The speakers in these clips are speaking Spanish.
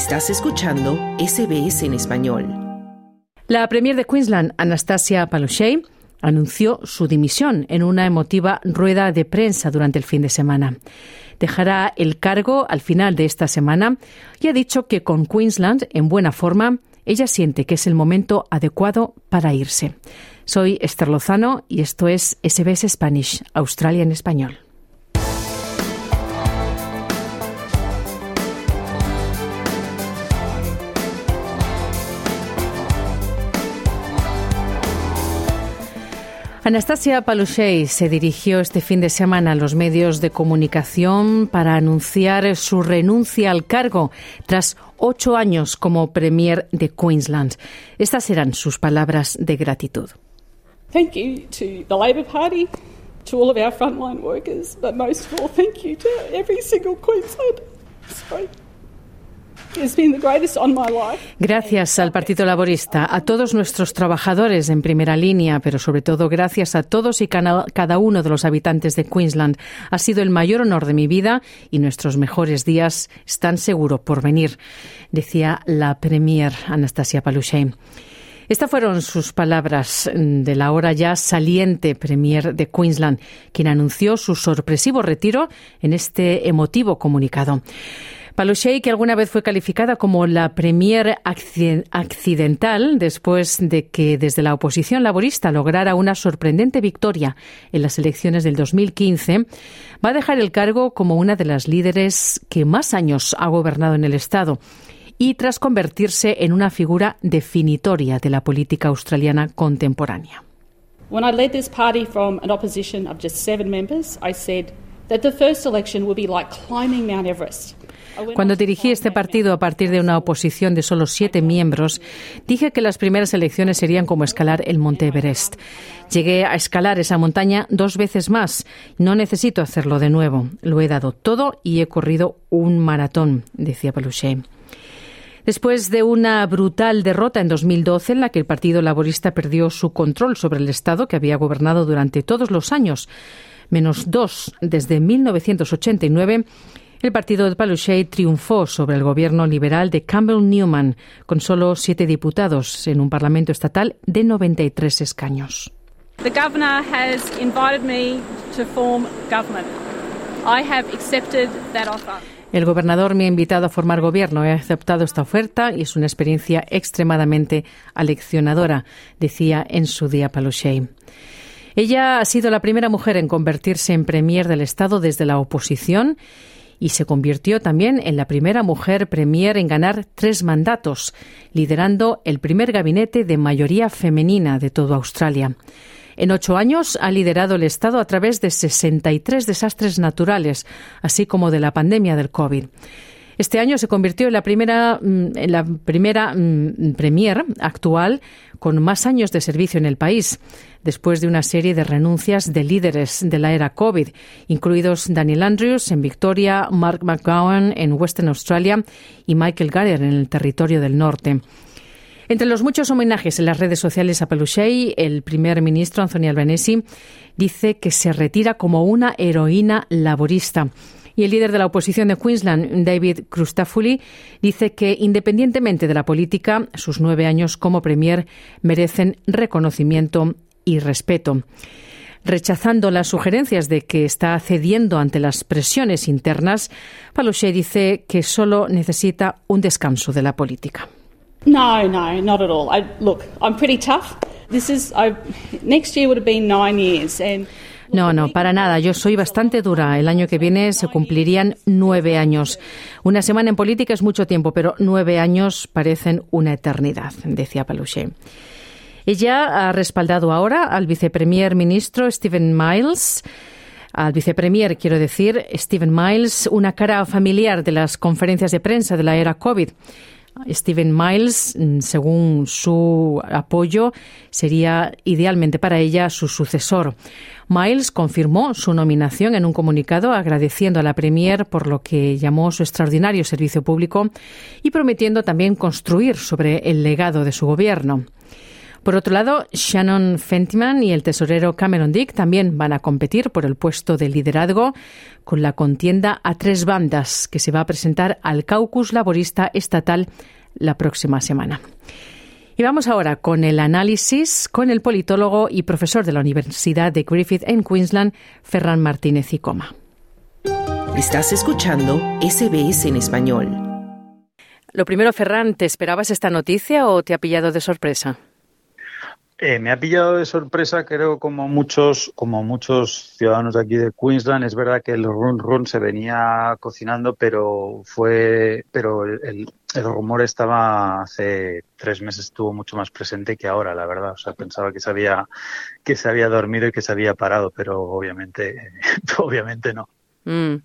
Estás escuchando SBS en español. La Premier de Queensland, Anastasia Palaszczuk, anunció su dimisión en una emotiva rueda de prensa durante el fin de semana. Dejará el cargo al final de esta semana y ha dicho que con Queensland en buena forma, ella siente que es el momento adecuado para irse. Soy Esther Lozano y esto es SBS Spanish, Australia en español. Anastasia Palaszczuk se dirigió este fin de semana a los medios de comunicación para anunciar su renuncia al cargo tras ocho años como Premier de Queensland. Estas eran sus palabras de gratitud. Thank you to the Labor Party, to all of our frontline workers, but most of all, thank you to every single Queensland. Gracias al Partido Laborista, a todos nuestros trabajadores en primera línea, pero sobre todo gracias a todos y cada uno de los habitantes de Queensland. Ha sido el mayor honor de mi vida y nuestros mejores días están seguros por venir, decía la Premier Anastasia Palaszczuk. Estas fueron sus palabras de la hora ya saliente Premier de Queensland, quien anunció su sorpresivo retiro en este emotivo comunicado. Palaszczuk, que alguna vez fue calificada como la premier accidental después de que desde la oposición laborista lograra una sorprendente victoria en las elecciones del 2015, va a dejar el cargo como una de las líderes que más años ha gobernado en el Estado y tras convertirse en una figura definitoria de la política australiana contemporánea. When I led this party from an opposition of just seven members, I said that the first election climbing Mount Everest. Cuando dirigí este partido a partir de una oposición de solo siete miembros, dije que las primeras elecciones serían como escalar el Monte Everest. Llegué a escalar esa montaña dos veces más. No necesito hacerlo de nuevo. Lo he dado todo y he corrido un maratón, decía Palaszczuk. Después de una brutal derrota en 2012 en la que el Partido Laborista perdió su control sobre el Estado que había gobernado durante todos los años, menos dos desde 1989, el partido de Palaszczuk triunfó sobre el gobierno liberal de Campbell Newman, con solo siete diputados en un parlamento estatal de 93 escaños. The governor has invited me to form government. I have accepted that offer. El gobernador me ha invitado a formar gobierno. He aceptado esta oferta y es una experiencia extremadamente aleccionadora, decía en su día Palaszczuk. Ella ha sido la primera mujer en convertirse en premier del Estado desde la oposición y se convirtió también en la primera mujer premier en ganar tres mandatos, liderando el primer gabinete de mayoría femenina de toda Australia. En ocho años ha liderado el Estado a través de 63 desastres naturales, así como de la pandemia del COVID. Este año se convirtió en la primera, mm, en la primera mm, premier actual con más años de servicio en el país, después de una serie de renuncias de líderes de la era COVID, incluidos Daniel Andrews en Victoria, Mark McGowan en Western Australia y Michael Gallagher en el territorio del norte. Entre los muchos homenajes en las redes sociales a Palaszczuk, el primer ministro Anthony Albanese dice que se retira como una heroína laborista. Y el líder de la oposición de Queensland, David Crustafuli, dice que independientemente de la política, sus nueve años como premier merecen reconocimiento y respeto. Rechazando las sugerencias de que está cediendo ante las presiones internas, Palaszczuk dice que solo necesita un descanso de la política. No, no, not at all. I, look, I'm pretty tough. This is I, next year would have been nine years, and no, no, para nada. Yo soy bastante dura. El año que viene se cumplirían nueve años. Una semana en política es mucho tiempo, pero nueve años parecen una eternidad, decía Paluche. Ella ha respaldado ahora al vicepremier ministro Stephen Miles al vicepremier, quiero decir, Stephen Miles, una cara familiar de las conferencias de prensa de la era COVID. Stephen Miles, mm, según su apoyo, sería idealmente para ella su sucesor. Miles confirmó su nominación en un comunicado agradeciendo a la Premier por lo que llamó su extraordinario servicio público y prometiendo también construir sobre el legado de su gobierno. Por otro lado, Shannon Fentiman y el tesorero Cameron Dick también van a competir por el puesto de liderazgo con la contienda a tres bandas que se va a presentar al caucus laborista estatal la próxima semana. Y vamos ahora con el análisis con el politólogo y profesor de la Universidad de Griffith en Queensland, Ferran Martínez y Coma. Estás escuchando SBS en español. Lo primero, Ferran, ¿te esperabas esta noticia o te ha pillado de sorpresa? Eh, me ha pillado de sorpresa, creo, como muchos, como muchos ciudadanos de aquí de Queensland. Es verdad que el run run se venía cocinando, pero fue, pero el, rumor estaba hace tres meses estuvo mucho más presente que ahora, la verdad. O sea, pensaba que se había, que se había dormido y que se había parado, pero obviamente, obviamente no. Mm.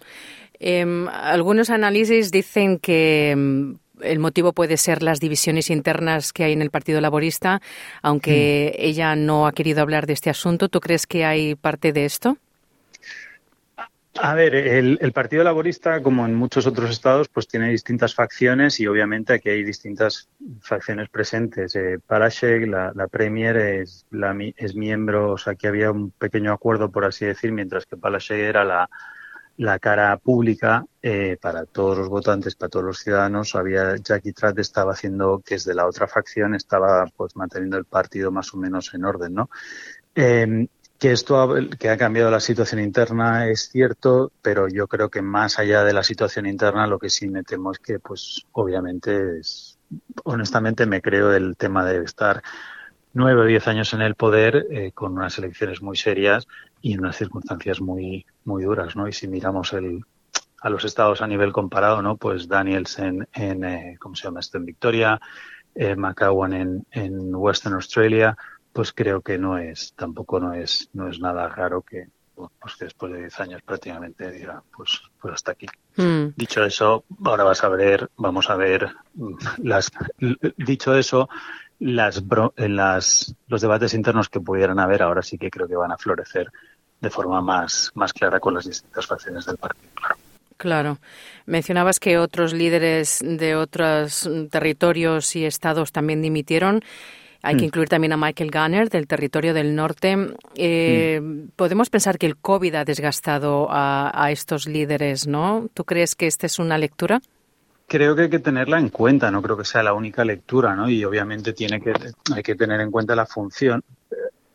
Eh, algunos análisis dicen que em, el motivo puede ser las divisiones internas que hay en el Partido Laborista, aunque mm. ella no ha querido hablar de este asunto. ¿Tú crees que hay parte de esto? A ver, el, el, Partido Laborista, como en muchos otros estados, pues tiene distintas facciones y obviamente aquí hay distintas facciones presentes. Eh, Parashek, la, la, Premier, es, la, es miembro, o sea, aquí había un pequeño acuerdo, por así decir, mientras que Parashek era la, la cara pública eh, para todos los votantes, para todos los ciudadanos. Había Jackie Tratt estaba haciendo que es de la otra facción, estaba pues manteniendo el partido más o menos en orden, ¿no? Eh, que esto ha, que ha cambiado la situación interna es cierto, pero yo creo que más allá de la situación interna lo que sí me temo es que pues obviamente es honestamente me creo el tema de estar nueve o diez años en el poder eh, con unas elecciones muy serias y en unas circunstancias muy muy duras, ¿no? Y si miramos el a los estados a nivel comparado, ¿no? Pues Danielson en, eh, ¿cómo se llama esto? En Victoria, eh, McCowan en, en Western Australia, pues creo que no es, tampoco no es, no es nada raro que, pues que después de diez años prácticamente diga, pues, pues hasta aquí. Mm. Dicho eso, ahora vas a ver, vamos a ver las, dicho eso, las, las, los debates internos que pudieran haber ahora sí que creo que van a florecer de forma más, más clara con las distintas facciones del partido. Claro. Claro. Mencionabas que otros líderes de otros territorios y estados también dimitieron. Hay que mm. incluir también a Michael Gunner del territorio del norte. Eh, mm. Podemos pensar que el COVID ha desgastado a, a, estos líderes, ¿no? ¿Tú crees que esta es una lectura? Creo que hay que tenerla en cuenta, no creo que sea la única lectura, ¿no? Y obviamente tiene que, hay que tener en cuenta la función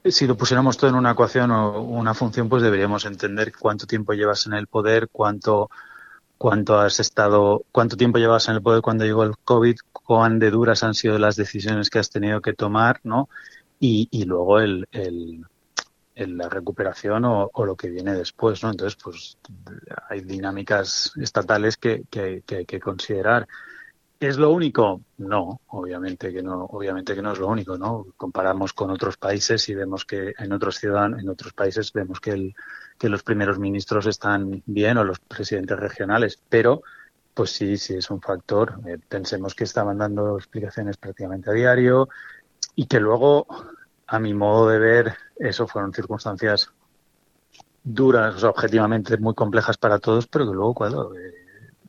si lo pusiéramos todo en una ecuación o una función, pues deberíamos entender cuánto tiempo llevas en el poder, cuánto, cuánto has estado, cuánto tiempo llevas en el poder cuando llegó el COVID, cuán de duras han sido las decisiones que has tenido que tomar, ¿no? Y, y luego el, el, el la recuperación o, lo que viene después, ¿no? Entonces, pues hay dinámicas estatales que, que, que hay que considerar. ¿Es lo único? No, obviamente que no, obviamente que no es lo único, ¿no? Comparamos con otros países y vemos que en otros ciudadanos, en otros países vemos que el, que los primeros ministros están bien o los presidentes regionales, pero pues sí, sí es un factor. Eh, pensemos que estaban dando explicaciones prácticamente a diario y que luego, a mi modo de ver, eso fueron circunstancias duras, o sea, objetivamente muy complejas para todos, pero que luego cuando eh,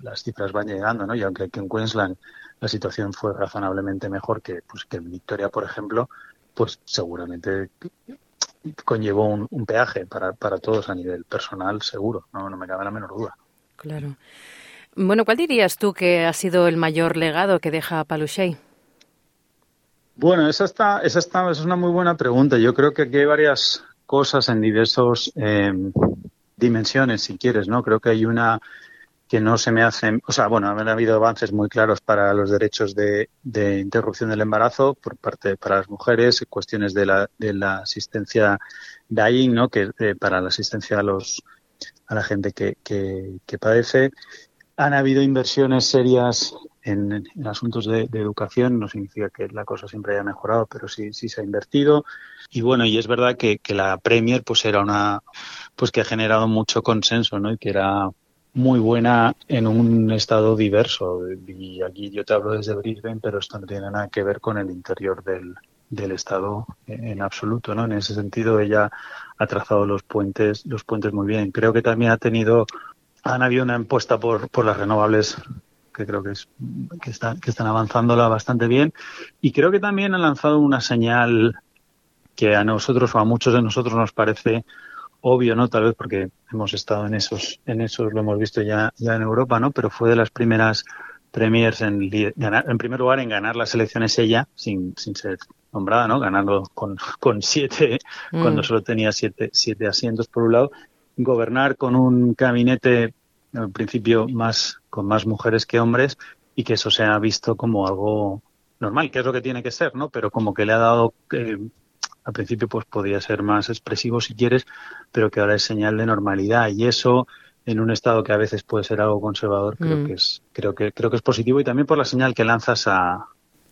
las cifras van llegando, ¿no? Y aunque aquí en Queensland la situación fue razonablemente mejor que, pues, que en Victoria, por ejemplo, pues seguramente conllevó un, peaje para, para, todos a nivel personal, seguro, no, me cabe la menor duda. Claro. Bueno, ¿cuál dirías tú que ha sido el mayor legado que deja Paluchay? Bueno, esa, está, esa, está, es una muy buena pregunta. Yo creo que aquí hay varias cosas en diversos eh, dimensiones, si quieres, ¿no? Creo que hay una que no se me hacen, o sea, bueno, han habido avances muy claros para los derechos de, de interrupción del embarazo por parte para las mujeres, cuestiones de la, de la asistencia dying, ¿no? Que eh, para la asistencia a los a la gente que, que, que padece. Han habido inversiones serias en, asuntos de, de, educación, no significa que la cosa siempre haya mejorado, pero sí, sí se ha invertido. Y bueno, y es verdad que, que la Premier pues era una, pues que ha generado mucho consenso, ¿no? Y que era muy buena en un estado diverso. Y aquí yo te hablo desde Brisbane, pero esto no tiene nada que ver con el interior del, del estado en absoluto, ¿no? En ese sentido ella ha trazado los puentes, los puentes muy bien. Creo que también ha tenido, han habido una impuesta por, por las renovables que creo que es que, está, que están avanzándola bastante bien. Y creo que también han lanzado una señal que a nosotros o a muchos de nosotros nos parece obvio, ¿no? Tal vez porque hemos estado en esos, en esos lo hemos visto ya, ya en Europa, ¿no? Pero fue de las primeras premiers en ganar, en primer lugar en ganar las elecciones ella, sin, sin ser nombrada, ¿no? Ganando con, con siete, mm. cuando solo tenía siete, siete asientos por un lado, gobernar con un gabinete al principio más con más mujeres que hombres y que eso se ha visto como algo normal, que es lo que tiene que ser, ¿no? Pero como que le ha dado eh, al principio pues podía ser más expresivo si quieres, pero que ahora es señal de normalidad y eso en un estado que a veces puede ser algo conservador creo mm. que es creo que creo que es positivo y también por la señal que lanzas a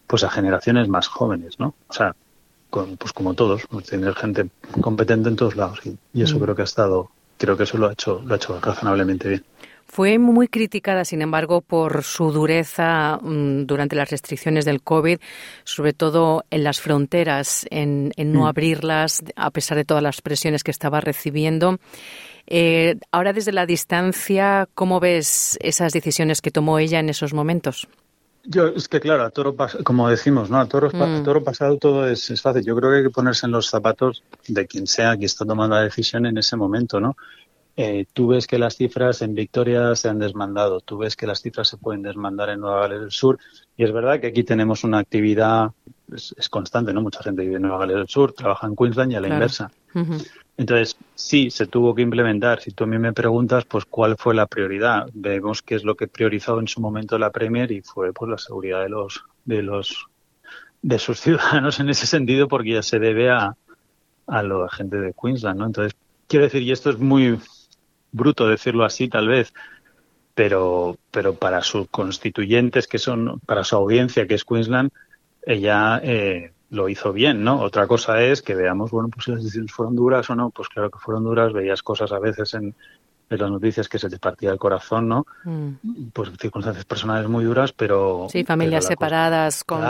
pues a generaciones más jóvenes, ¿no? O sea, con, pues como todos, tener gente competente en todos lados y, eso mm. creo que ha estado creo que eso lo ha hecho lo ha hecho razonablemente bien. Fue muy criticada, sin embargo, por su dureza mm, durante las restricciones del COVID, sobre todo en las fronteras, en, no mm. abrirlas, a pesar de todas las presiones que estaba recibiendo. Eh, ahora, desde la distancia, ¿cómo ves esas decisiones que tomó ella en esos momentos? Yo, es que claro, a toro, como decimos, ¿no? A toro, mm. toro pasado todo es, es, fácil. Yo creo que hay que ponerse en los zapatos de quien sea que está tomando la decisión en ese momento, ¿no? Eh, tú ves que las cifras en Victoria se han desmandado, tú ves que las cifras se pueden desmandar en Nueva Gales del Sur y es verdad que aquí tenemos una actividad, es, constante, ¿no? Mucha gente vive en Nueva Gales del Sur, trabaja en Queensland y a la inversa. Entonces, sí, se tuvo que implementar. Si tú a mí me preguntas, pues, ¿cuál fue la prioridad? Vemos qué es lo que priorizó en su momento la Premier y fue, pues, la seguridad de los, de los, de sus ciudadanos en ese sentido, porque ya se debe a, a la gente de Queensland, ¿no? Entonces, quiero decir, y esto es muy, bruto decirlo así tal vez, pero, pero para sus constituyentes, que son, para su audiencia, que es Queensland, ella eh, lo hizo bien, ¿no? Otra cosa es que veamos, bueno, pues si las decisiones fueron duras o no, pues claro que fueron duras, veías cosas a veces en, las noticias que se te partía el corazón, ¿no? Mm. Pues circunstancias personales muy duras, pero... Sí, familias separadas con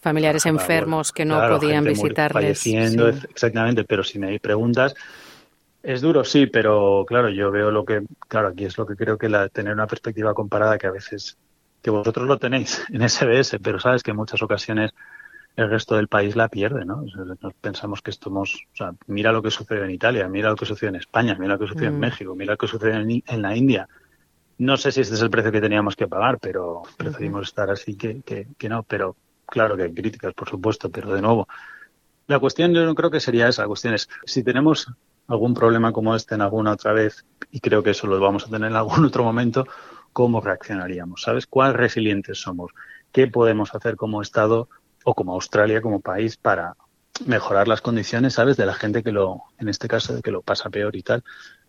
familiares enfermos que no podían visitarles. Falleciendo, exactamente, pero si me preguntas, es duro, sí, pero claro, yo veo lo que, claro, aquí es lo que creo que la, tener una perspectiva comparada que a veces, que vosotros lo tenéis en SBS, pero sabes que en muchas ocasiones el resto del país la pierde, ¿no? nos pensamos que estamos, o sea, mira lo que sucede en Italia, mira lo que sucede en España, mira lo que sucede en mm. México, mira lo que sucede en, la India. No sé si este es el precio que teníamos que pagar, pero preferimos estar así que, que, que no, pero claro que hay críticas, por supuesto, pero de nuevo, la cuestión yo no creo que sería esa. La cuestión es, si tenemos algún problema como este en alguna otra vez, y creo que eso lo vamos a tener en algún otro momento, ¿cómo reaccionaríamos? ¿Sabes? ¿Cuál resilientes somos? ¿Qué podemos hacer como Estado o como Australia, como país, para mejorar las condiciones, ¿sabes? De la gente que lo, en este caso, de que lo pasa peor y tal,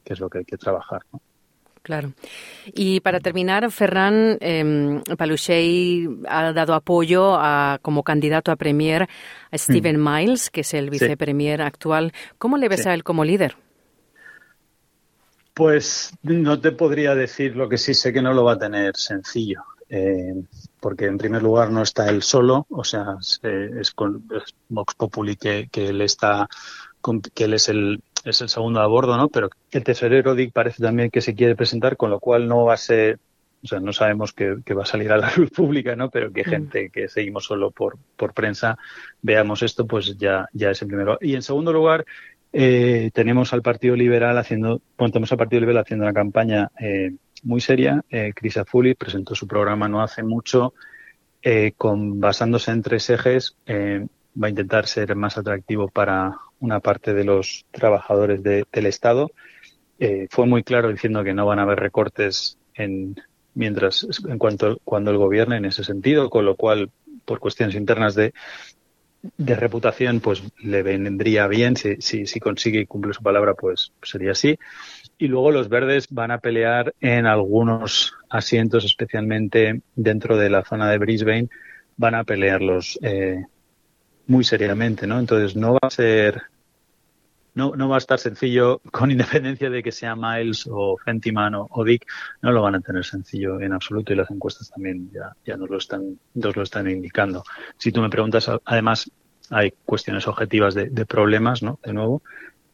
que es lo que hay que trabajar, ¿no? Claro. Y para terminar, Ferran eh, ha dado apoyo a, como candidato a Premier a Stephen mm. Miles, que es el vicepremier actual. ¿Cómo le ves a él como líder? Pues no te podría decir lo que sí sé que no lo va a tener sencillo. Eh, porque en primer lugar no está él solo, o sea, es, con, Vox Populi que, que él está, que él es el, es el segundo a bordo, ¿no? Pero el tesorero Dick parece también que se quiere presentar, con lo cual no va a ser, o sea, no sabemos que, va a salir a la luz pública, ¿no? Pero que mm. gente que seguimos solo por, por prensa veamos esto, pues ya, ya es en primero. Y en segundo lugar, eh, tenemos al Partido Liberal haciendo, bueno, tenemos al Partido Liberal haciendo una campaña eh, muy seria. Eh, Chris Afuli presentó su programa no hace mucho, eh, con, basándose en tres ejes. va a intentar ser más atractivo para una parte de los trabajadores del Estado. Eh, fue muy claro diciendo que no van a haber recortes en mientras en cuanto cuando el gobierno en ese sentido, con lo cual por cuestiones internas de, de reputación, pues le vendría bien si, si, si consigue cumplir su palabra, pues sería así. Y luego los verdes van a pelear en algunos asientos, especialmente dentro de la zona de Brisbane, van a pelearlos eh, muy seriamente, ¿no? Entonces no va a ser no, no va a estar sencillo, con independencia de que sea Miles o Fentiman o, Dick, no lo van a tener sencillo en absoluto y las encuestas también ya, ya nos, lo están, nos lo están indicando. Si tú me preguntas, además, hay cuestiones objetivas de, problemas, ¿no? De nuevo,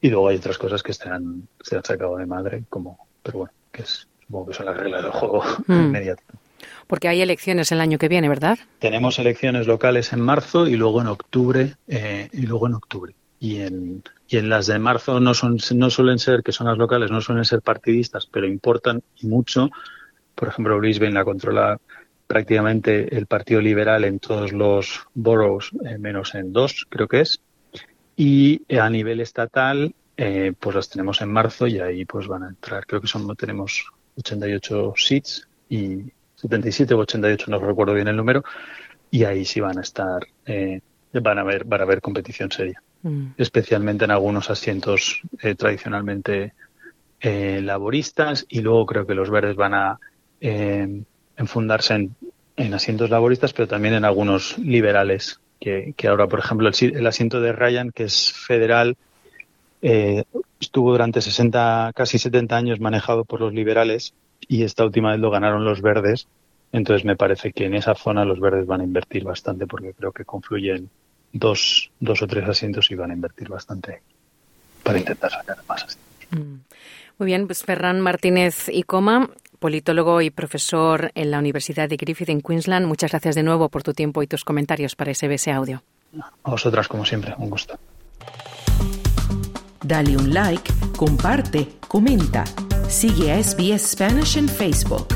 y luego hay otras cosas que se han, sacado de madre, como, pero bueno, que es, supongo que son las reglas del juego mm. inmediato. Porque hay elecciones el año que viene, ¿verdad? Tenemos elecciones locales en marzo y luego en octubre eh, y luego en octubre. Y en, y en las de marzo no son no suelen ser que son las locales no suelen ser partidistas, pero importan mucho. Por ejemplo, Brisbane la controla prácticamente el Partido Liberal en todos los boroughs, eh, menos en dos, creo que es. Y a nivel estatal, eh, pues las tenemos en marzo y ahí pues van a entrar, creo que son tenemos 88 seats y 77 o 88, no recuerdo bien el número, y ahí sí van a estar, eh, van a haber, van a haber competición seria, mm. especialmente en algunos asientos eh, tradicionalmente eh, laboristas y luego creo que los verdes van a eh, enfundarse en, en, asientos laboristas, pero también en algunos liberales, que, que ahora, por ejemplo, el, el, asiento de Ryan, que es federal, eh, estuvo durante 60, casi 70 años manejado por los liberales y esta última vez lo ganaron los verdes. Entonces me parece que en esa zona los verdes van a invertir bastante porque creo que confluyen dos, dos o tres asientos y van a invertir bastante para intentar sacar más asientos. Mm. Muy bien, pues Ferran Martínez y Coma, politólogo y profesor en la Universidad de Griffith en Queensland. Muchas gracias de nuevo por tu tiempo y tus comentarios para SBS Audio. A vosotras, como siempre, un gusto. Dale un like, comparte, comenta. Sigue a SBS Spanish en Facebook.